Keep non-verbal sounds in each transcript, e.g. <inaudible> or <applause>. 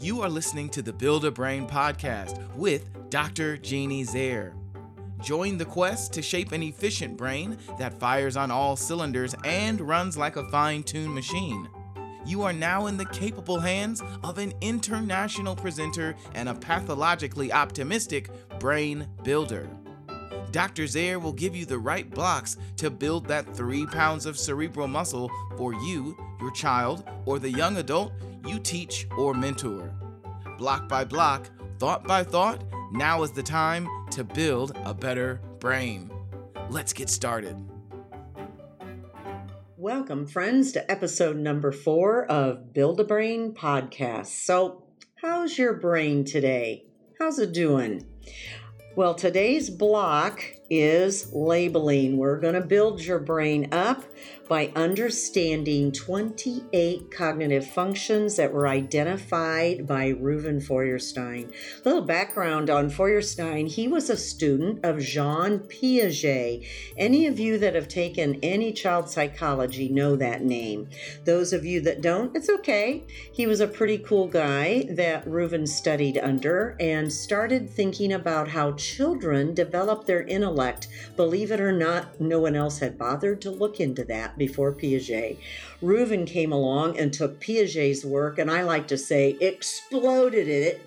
You are listening to the Build a Brain podcast with Dr. Jeannie Zehr. Join the quest to shape an efficient brain that fires on all cylinders and runs like a fine tuned machine. You are now in the capable hands of an international presenter and a pathologically optimistic brain builder. Dr. Zehr will give you the right blocks to build that three pounds of cerebral muscle for you, your child, or the young adult you teach or mentor. Block by block, thought by thought, now is the time to build a better brain. Let's get started. Welcome, friends, to episode number four of Build a Brain podcast. So, how's your brain today? How's it doing? Well, today's block is labeling. We're going to build your brain up by understanding 28 cognitive functions that were identified by Reuven Feuerstein. A little background on Feuerstein he was a student of Jean Piaget. Any of you that have taken any child psychology know that name. Those of you that don't, it's okay. He was a pretty cool guy that Reuven studied under and started thinking about how children develop their intellect. Believe it or not, no one else had bothered to look into that before Piaget. Reuven came along and took Piaget's work, and I like to say exploded it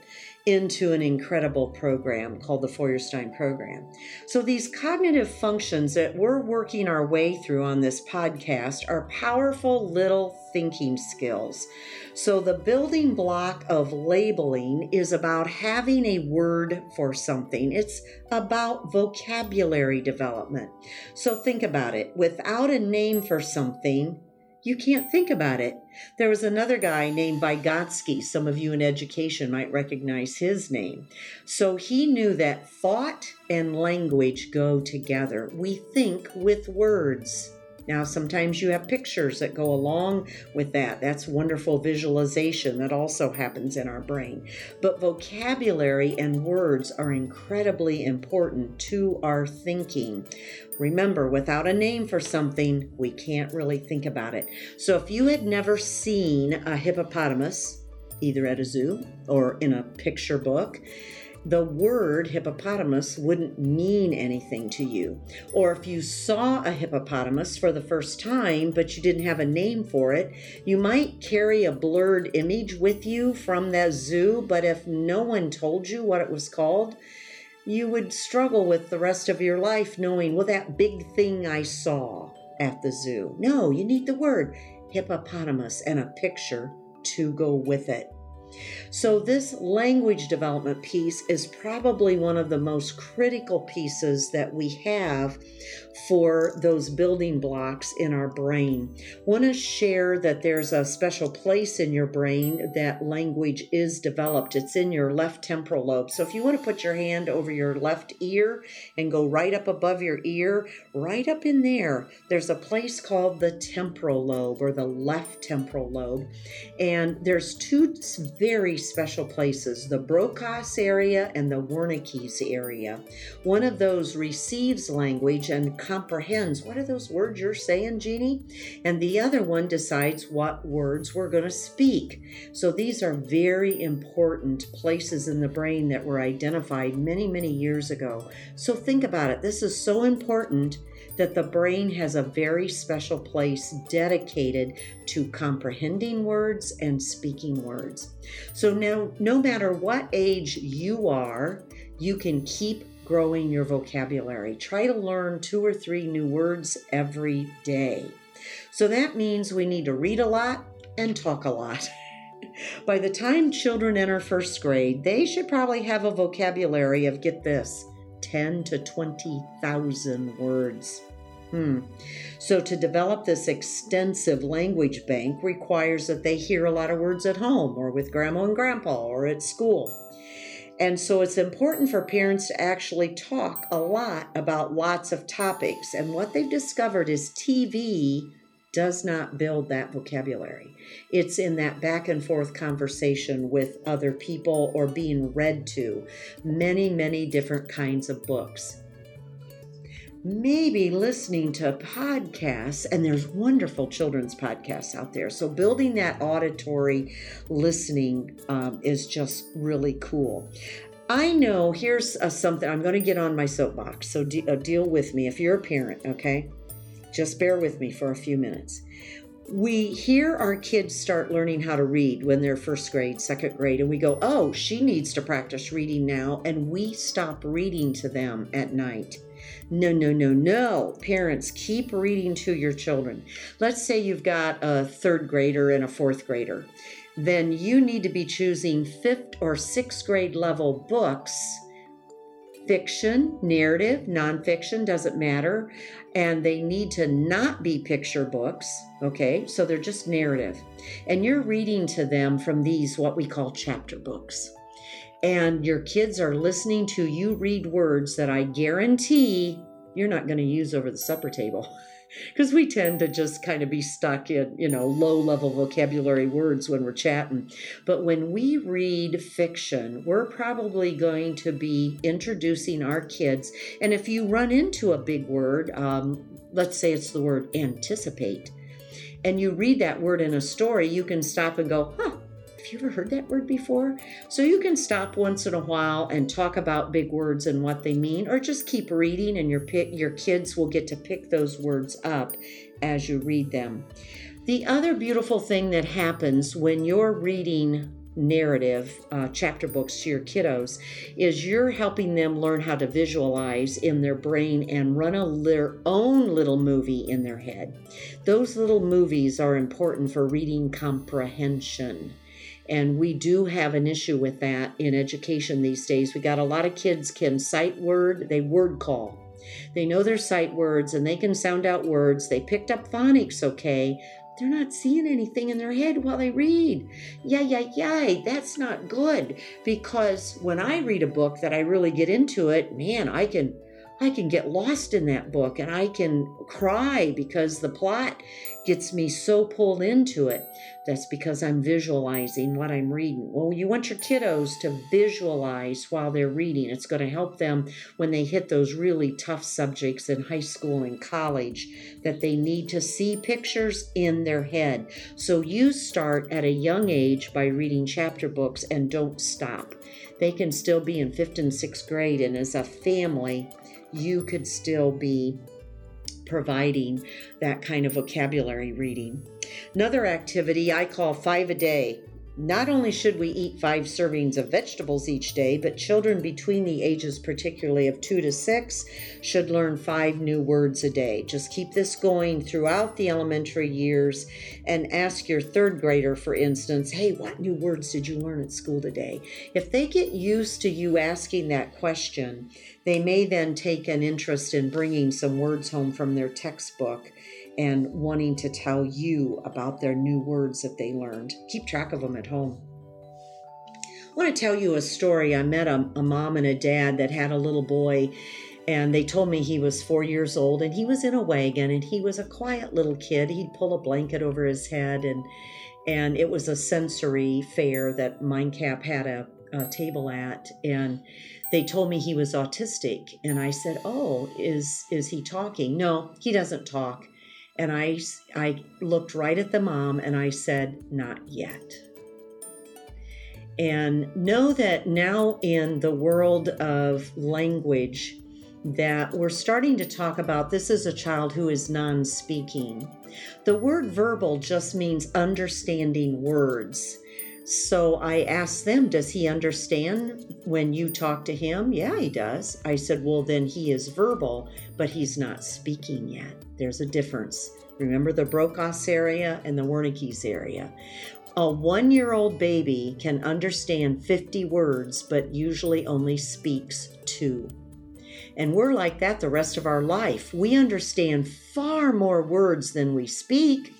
into an incredible program called the Feuerstein Program. So, these cognitive functions that we're working our way through on this podcast are powerful little thinking skills. So, the building block of labeling is about having a word for something, it's about vocabulary development. So, think about it without a name for something, you can't think about it. There was another guy named Vygotsky. Some of you in education might recognize his name. So he knew that thought and language go together. We think with words. Now, sometimes you have pictures that go along with that. That's wonderful visualization that also happens in our brain. But vocabulary and words are incredibly important to our thinking. Remember, without a name for something, we can't really think about it. So, if you had never seen a hippopotamus, either at a zoo or in a picture book, the word hippopotamus wouldn't mean anything to you. Or if you saw a hippopotamus for the first time, but you didn't have a name for it, you might carry a blurred image with you from that zoo, but if no one told you what it was called, you would struggle with the rest of your life knowing, well, that big thing I saw at the zoo. No, you need the word hippopotamus and a picture to go with it. So, this language development piece is probably one of the most critical pieces that we have for those building blocks in our brain. Want to share that there's a special place in your brain that language is developed. It's in your left temporal lobe. So, if you want to put your hand over your left ear and go right up above your ear, right up in there, there's a place called the temporal lobe or the left temporal lobe. And there's two very special places the Broca's area and the Wernicke's area. One of those receives language and comprehends what are those words you're saying, Jeannie? And the other one decides what words we're going to speak. So these are very important places in the brain that were identified many, many years ago. So think about it. This is so important that the brain has a very special place dedicated to comprehending words and speaking words. So now, no matter what age you are, you can keep growing your vocabulary. Try to learn two or three new words every day. So that means we need to read a lot and talk a lot. <laughs> By the time children enter first grade, they should probably have a vocabulary of get this 10 to 20,000 words. Hmm. So, to develop this extensive language bank requires that they hear a lot of words at home or with grandma and grandpa or at school. And so it's important for parents to actually talk a lot about lots of topics. And what they've discovered is TV does not build that vocabulary. It's in that back and forth conversation with other people or being read to many, many different kinds of books. maybe listening to podcasts, and there's wonderful children's podcasts out there. So, building that auditory listening um, is just really cool. I know here's uh, something I'm going to get on my soapbox, so de- uh, deal with me if you're a parent, okay? Just bear with me for a few minutes. We hear our kids start learning how to read when they're first grade, second grade, and we go, oh, she needs to practice reading now, and we stop reading to them at night. No, no, no, no. Parents, keep reading to your children. Let's say you've got a third grader and a fourth grader. Then you need to be choosing fifth or sixth grade level books fiction, narrative, nonfiction, doesn't matter. And they need to not be picture books, okay? So they're just narrative. And you're reading to them from these, what we call chapter books. And your kids are listening to you read words that I guarantee you're not going to use over the supper table. <laughs> because we tend to just kind of be stuck in, you know, low level vocabulary words when we're chatting. But when we read fiction, we're probably going to be introducing our kids. And if you run into a big word, um, let's say it's the word anticipate, and you read that word in a story, you can stop and go, huh, you ever heard that word before? So you can stop once in a while and talk about big words and what they mean, or just keep reading, and your your kids will get to pick those words up as you read them. The other beautiful thing that happens when you're reading narrative uh, chapter books to your kiddos is you're helping them learn how to visualize in their brain and run a, their own little movie in their head. Those little movies are important for reading comprehension. And we do have an issue with that in education these days. We got a lot of kids can sight word, they word call. They know their sight words and they can sound out words. They picked up phonics okay. They're not seeing anything in their head while they read. Yeah, yeah, yeah, that's not good because when I read a book that I really get into it, man, I can I can get lost in that book and I can cry because the plot gets me so pulled into it. That's because I'm visualizing what I'm reading. Well, you want your kiddos to visualize while they're reading. It's going to help them when they hit those really tough subjects in high school and college that they need to see pictures in their head. So you start at a young age by reading chapter books and don't stop. They can still be in fifth and sixth grade, and as a family, you could still be providing that kind of vocabulary reading. Another activity I call five a day. Not only should we eat five servings of vegetables each day, but children between the ages, particularly of two to six, should learn five new words a day. Just keep this going throughout the elementary years and ask your third grader, for instance, hey, what new words did you learn at school today? If they get used to you asking that question, they may then take an interest in bringing some words home from their textbook and wanting to tell you about their new words that they learned. Keep track of them at home. I want to tell you a story. I met a, a, mom and a dad that had a little boy, and they told me he was four years old and he was in a wagon and he was a quiet little kid. He'd pull a blanket over his head, and and it was a sensory fair that MindCap had a, a table at, and they told me he was autistic, and I said, "Oh, is is he talking?" No, he doesn't talk. And I, I looked right at the mom and I said, Not yet. And know that now in the world of language, that we're starting to talk about this is a child who is non speaking. The word verbal just means understanding words. So I asked them, Does he understand when you talk to him? Yeah, he does. I said, Well, then he is verbal, but he's not speaking yet. There's a difference. Remember the Broca's area and the Wernicke's area. A one year old baby can understand 50 words, but usually only speaks two. And we're like that the rest of our life. We understand far more words than we speak.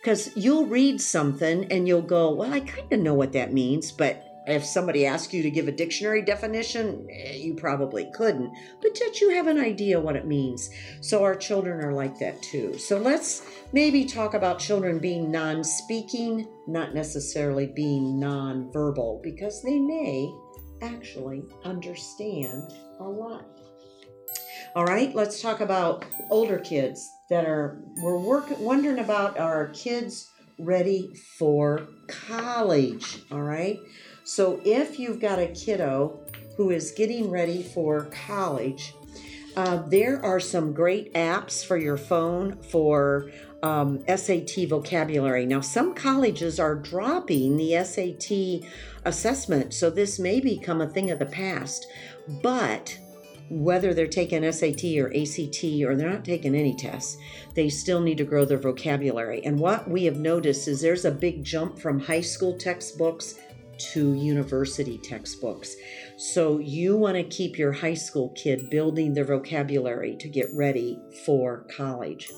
Because you'll read something and you'll go, Well, I kind of know what that means, but if somebody asked you to give a dictionary definition, eh, you probably couldn't, but yet you have an idea what it means. So our children are like that too. So let's maybe talk about children being non speaking, not necessarily being non verbal, because they may actually understand a lot. All right, let's talk about older kids that are we're work, wondering about our kids ready for college. All right, so if you've got a kiddo who is getting ready for college, uh, there are some great apps for your phone for um, SAT vocabulary. Now, some colleges are dropping the SAT assessment, so this may become a thing of the past. But whether they're taking SAT or ACT or they're not taking any tests, they still need to grow their vocabulary. And what we have noticed is there's a big jump from high school textbooks to university textbooks. So you want to keep your high school kid building their vocabulary to get ready for college.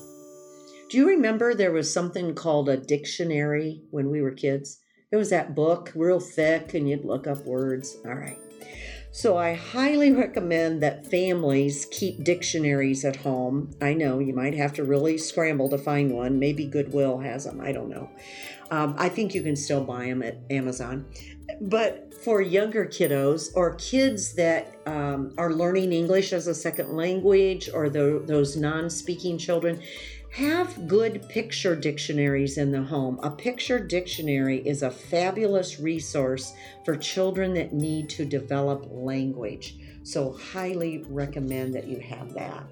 Do you remember there was something called a dictionary when we were kids? It was that book, real thick, and you'd look up words. All right. So I highly recommend that families keep dictionaries at home. I know you might have to really scramble to find one. Maybe Goodwill has them. I don't know. Um, I think you can still buy them at Amazon. But for younger kiddos or kids that um, are learning English as a second language or the, those non speaking children, have good picture dictionaries in the home. A picture dictionary is a fabulous resource for children that need to develop language. So, highly recommend that you have that.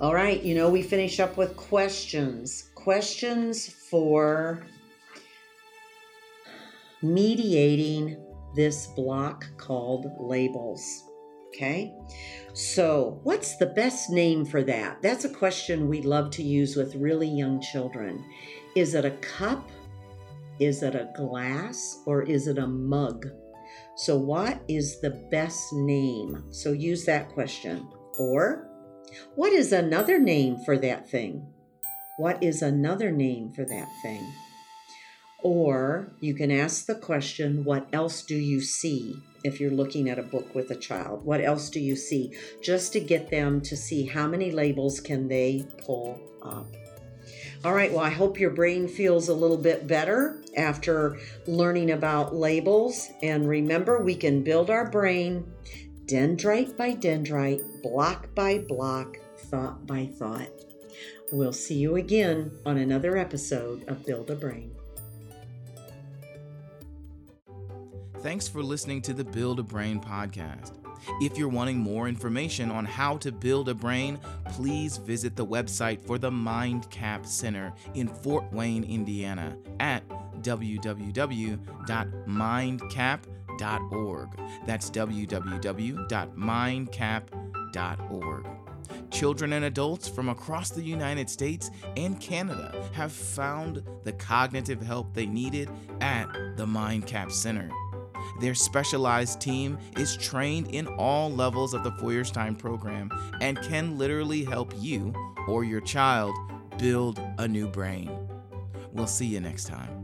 All right, you know, we finish up with questions. Questions for mediating this block called labels. Okay. So, what's the best name for that? That's a question we love to use with really young children. Is it a cup? Is it a glass? Or is it a mug? So, what is the best name? So, use that question. Or, what is another name for that thing? What is another name for that thing? Or you can ask the question, What else do you see? if you're looking at a book with a child. What else do you see? Just to get them to see how many labels can they pull up. All right, well, I hope your brain feels a little bit better after learning about labels. And remember, we can build our brain dendrite by dendrite, block by block, thought by thought. We'll see you again on another episode of Build a Brain. Thanks for listening to the Build a Brain podcast. If you're wanting more information on how to build a brain, please visit the website for the MindCap Center in Fort Wayne, Indiana at www.mindcap.org. That's www.mindcap.org. Children and adults from across the United States and Canada have found the cognitive help they needed at the MindCap Center. Their specialized team is trained in all levels of the Feuerstein program and can literally help you or your child build a new brain. We'll see you next time.